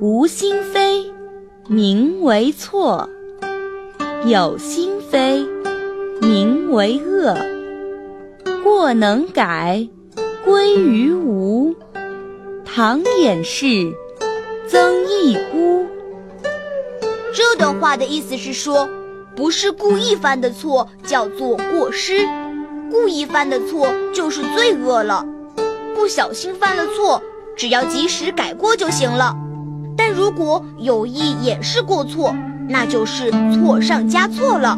无心非，名为错；有心非，名为恶。过能改，归于无。唐掩饰，曾益孤。这段话的意思是说，不是故意犯的错叫做过失，故意犯的错就是罪恶了。不小心犯了错，只要及时改过就行了。如果有意掩饰过错，那就是错上加错了。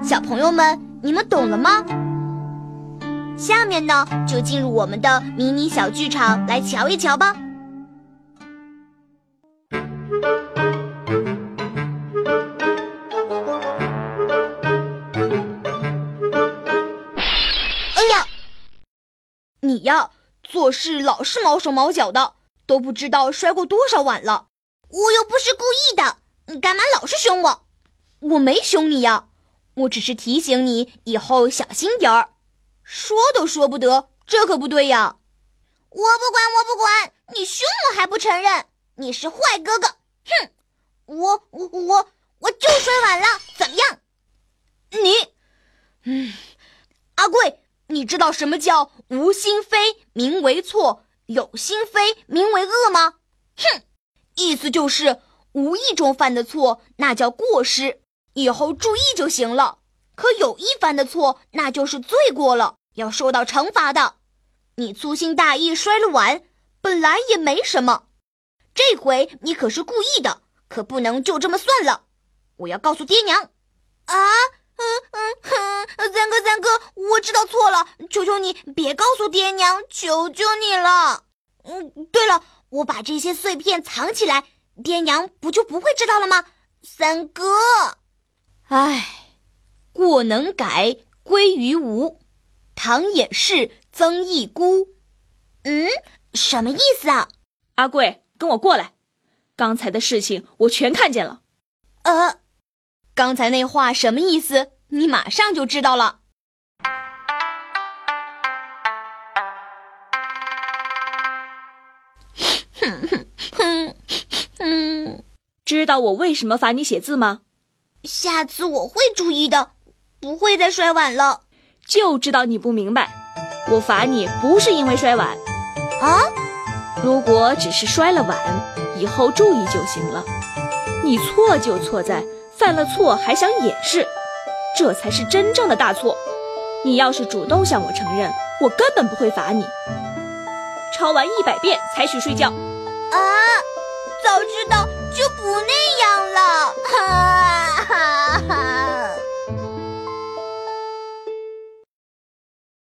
小朋友们，你们懂了吗？下面呢，就进入我们的迷你小剧场来瞧一瞧吧。哎呀，你呀，做事老是毛手毛脚的，都不知道摔过多少碗了。我又不是故意的，你干嘛老是凶我？我没凶你呀，我只是提醒你以后小心点儿。说都说不得，这可不对呀！我不管，我不管，你凶我还不承认，你是坏哥哥！哼，我我我我就摔碗了，怎么样？你，嗯，阿贵，你知道什么叫无心非名为错，有心非名为恶吗？哼，意思就是无意中犯的错，那叫过失，以后注意就行了。可有意犯的错，那就是罪过了。要受到惩罚的，你粗心大意摔了碗，本来也没什么，这回你可是故意的，可不能就这么算了。我要告诉爹娘。啊，嗯嗯哼，三哥三哥，我知道错了，求求你别告诉爹娘，求求你了。嗯，对了，我把这些碎片藏起来，爹娘不就不会知道了吗？三哥，唉，过能改，归于无。唐也是，曾一孤。嗯，什么意思啊？阿贵，跟我过来。刚才的事情我全看见了。呃，刚才那话什么意思？你马上就知道了。哼哼哼哼，知道我为什么罚你写字吗？下次我会注意的，不会再摔碗了。就知道你不明白，我罚你不是因为摔碗，啊？如果只是摔了碗，以后注意就行了。你错就错在犯了错还想掩饰，这才是真正的大错。你要是主动向我承认，我根本不会罚你。抄完一百遍才许睡觉。啊！早知道就不那样了。